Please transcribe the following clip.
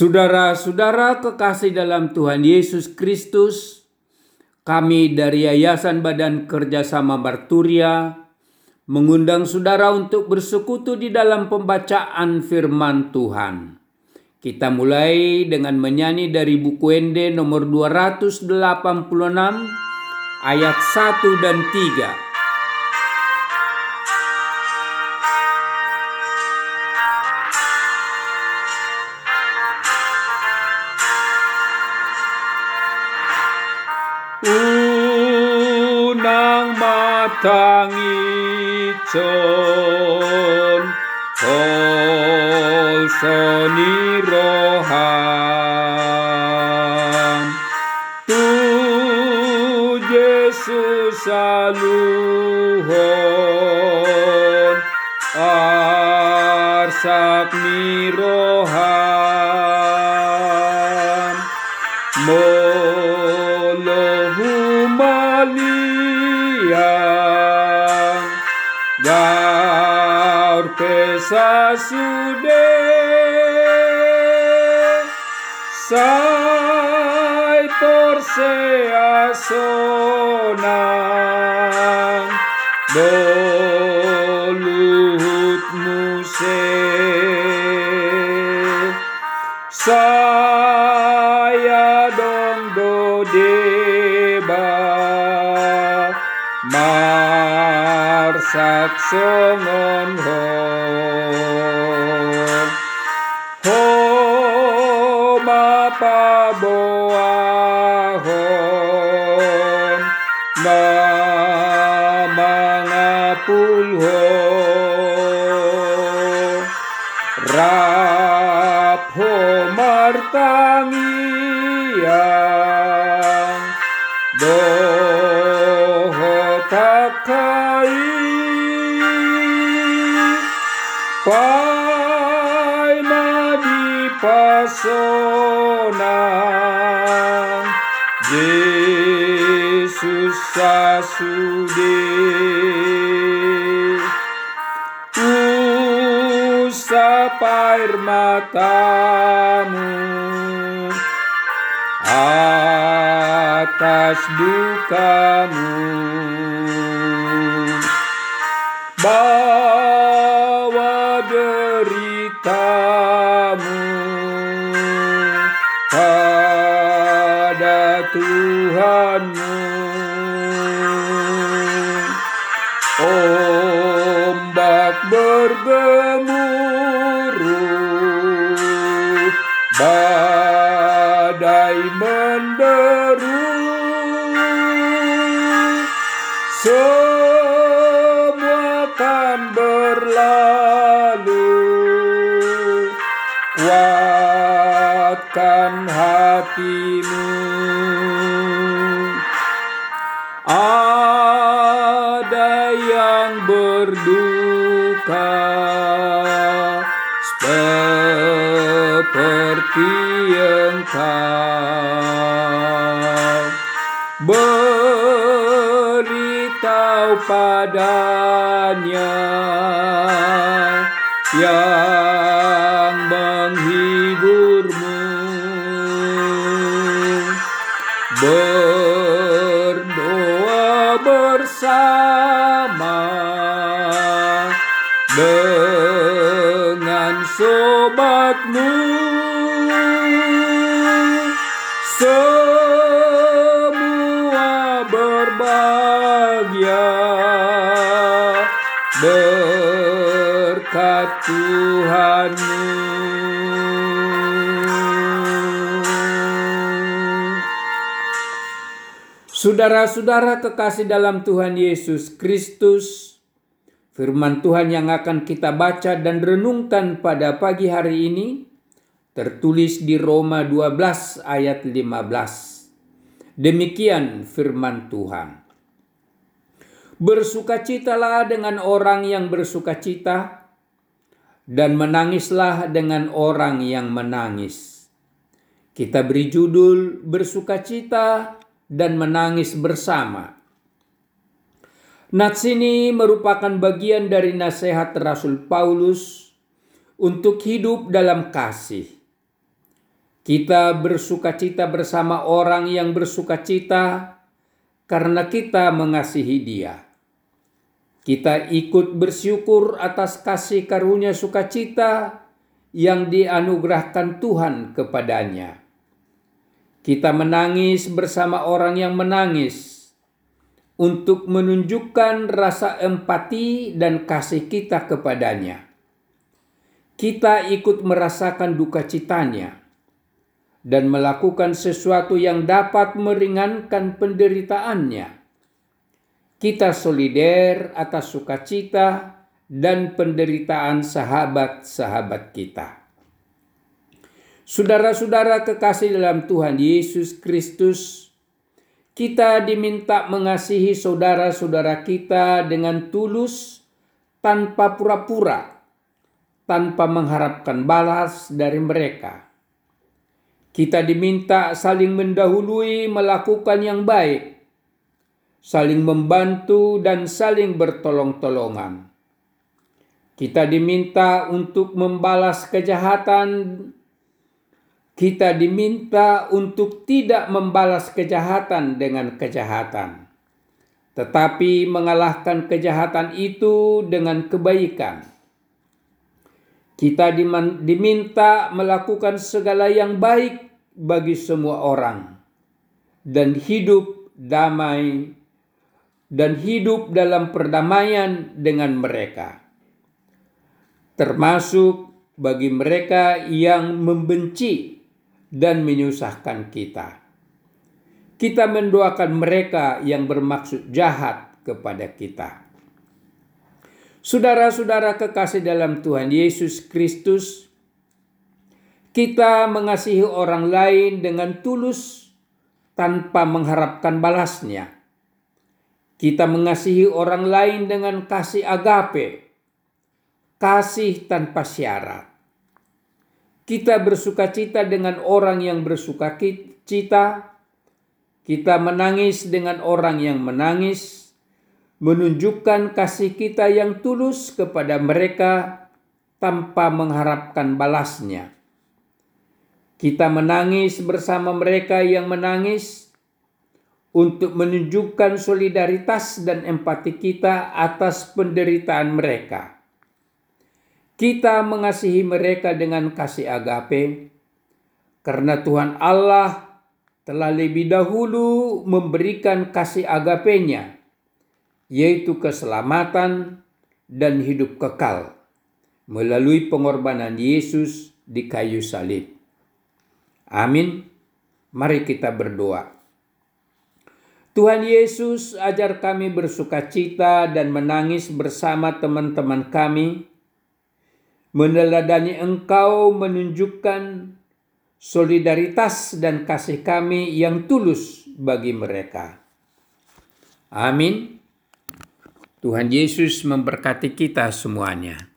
Saudara-saudara kekasih dalam Tuhan Yesus Kristus, kami dari Yayasan Badan Kerjasama Barturia mengundang saudara untuk bersekutu di dalam pembacaan firman Tuhan. Kita mulai dengan menyanyi dari buku Ende nomor 286 ayat 1 dan 3. Matangi con hol soni rohan. Tu Yesus aluhon arsak ni rohan pesa sude Sai torse asonang Doluhut muse. Saya dong do deba Marsak songon Ho Na mga pulho Rapho martangiang Doho takai. Pai madipasonan Sasude usap air matamu atas dukamu. Bawa ombak bergemuruh badai menderu. Semua akan berlalu. Kuatkan hatimu. ada berduka seperti engkau beritahu padanya yang sobatmu semua berbahagia berkat Tuhanmu. Saudara-saudara kekasih dalam Tuhan Yesus Kristus, firman Tuhan yang akan kita baca dan renungkan pada pagi hari ini tertulis di Roma 12 ayat 15. Demikian firman Tuhan. Bersukacitalah dengan orang yang bersukacita dan menangislah dengan orang yang menangis. Kita beri judul bersukacita dan menangis bersama. Nats ini merupakan bagian dari nasihat Rasul Paulus untuk hidup dalam kasih. Kita bersuka cita bersama orang yang bersuka cita karena kita mengasihi Dia. Kita ikut bersyukur atas kasih karunia sukacita yang dianugerahkan Tuhan kepadanya. Kita menangis bersama orang yang menangis untuk menunjukkan rasa empati dan kasih kita kepadanya. Kita ikut merasakan duka citanya dan melakukan sesuatu yang dapat meringankan penderitaannya. Kita solider atas sukacita dan penderitaan sahabat-sahabat kita. Saudara-saudara kekasih dalam Tuhan Yesus Kristus, kita diminta mengasihi saudara-saudara kita dengan tulus tanpa pura-pura, tanpa mengharapkan balas dari mereka. Kita diminta saling mendahului melakukan yang baik, saling membantu dan saling bertolong-tolongan. Kita diminta untuk membalas kejahatan kita diminta untuk tidak membalas kejahatan dengan kejahatan, tetapi mengalahkan kejahatan itu dengan kebaikan. Kita diminta melakukan segala yang baik bagi semua orang dan hidup damai dan hidup dalam perdamaian dengan mereka, termasuk bagi mereka yang membenci dan menyusahkan kita. Kita mendoakan mereka yang bermaksud jahat kepada kita. Saudara-saudara kekasih dalam Tuhan Yesus Kristus, kita mengasihi orang lain dengan tulus tanpa mengharapkan balasnya. Kita mengasihi orang lain dengan kasih agape, kasih tanpa syarat. Kita bersuka cita dengan orang yang bersuka cita. Kita menangis dengan orang yang menangis. Menunjukkan kasih kita yang tulus kepada mereka tanpa mengharapkan balasnya. Kita menangis bersama mereka yang menangis untuk menunjukkan solidaritas dan empati kita atas penderitaan mereka kita mengasihi mereka dengan kasih agape, karena Tuhan Allah telah lebih dahulu memberikan kasih agapenya, yaitu keselamatan dan hidup kekal melalui pengorbanan Yesus di kayu salib. Amin. Mari kita berdoa. Tuhan Yesus, ajar kami bersuka cita dan menangis bersama teman-teman kami meneladani Engkau menunjukkan solidaritas dan kasih kami yang tulus bagi mereka. Amin. Tuhan Yesus memberkati kita semuanya.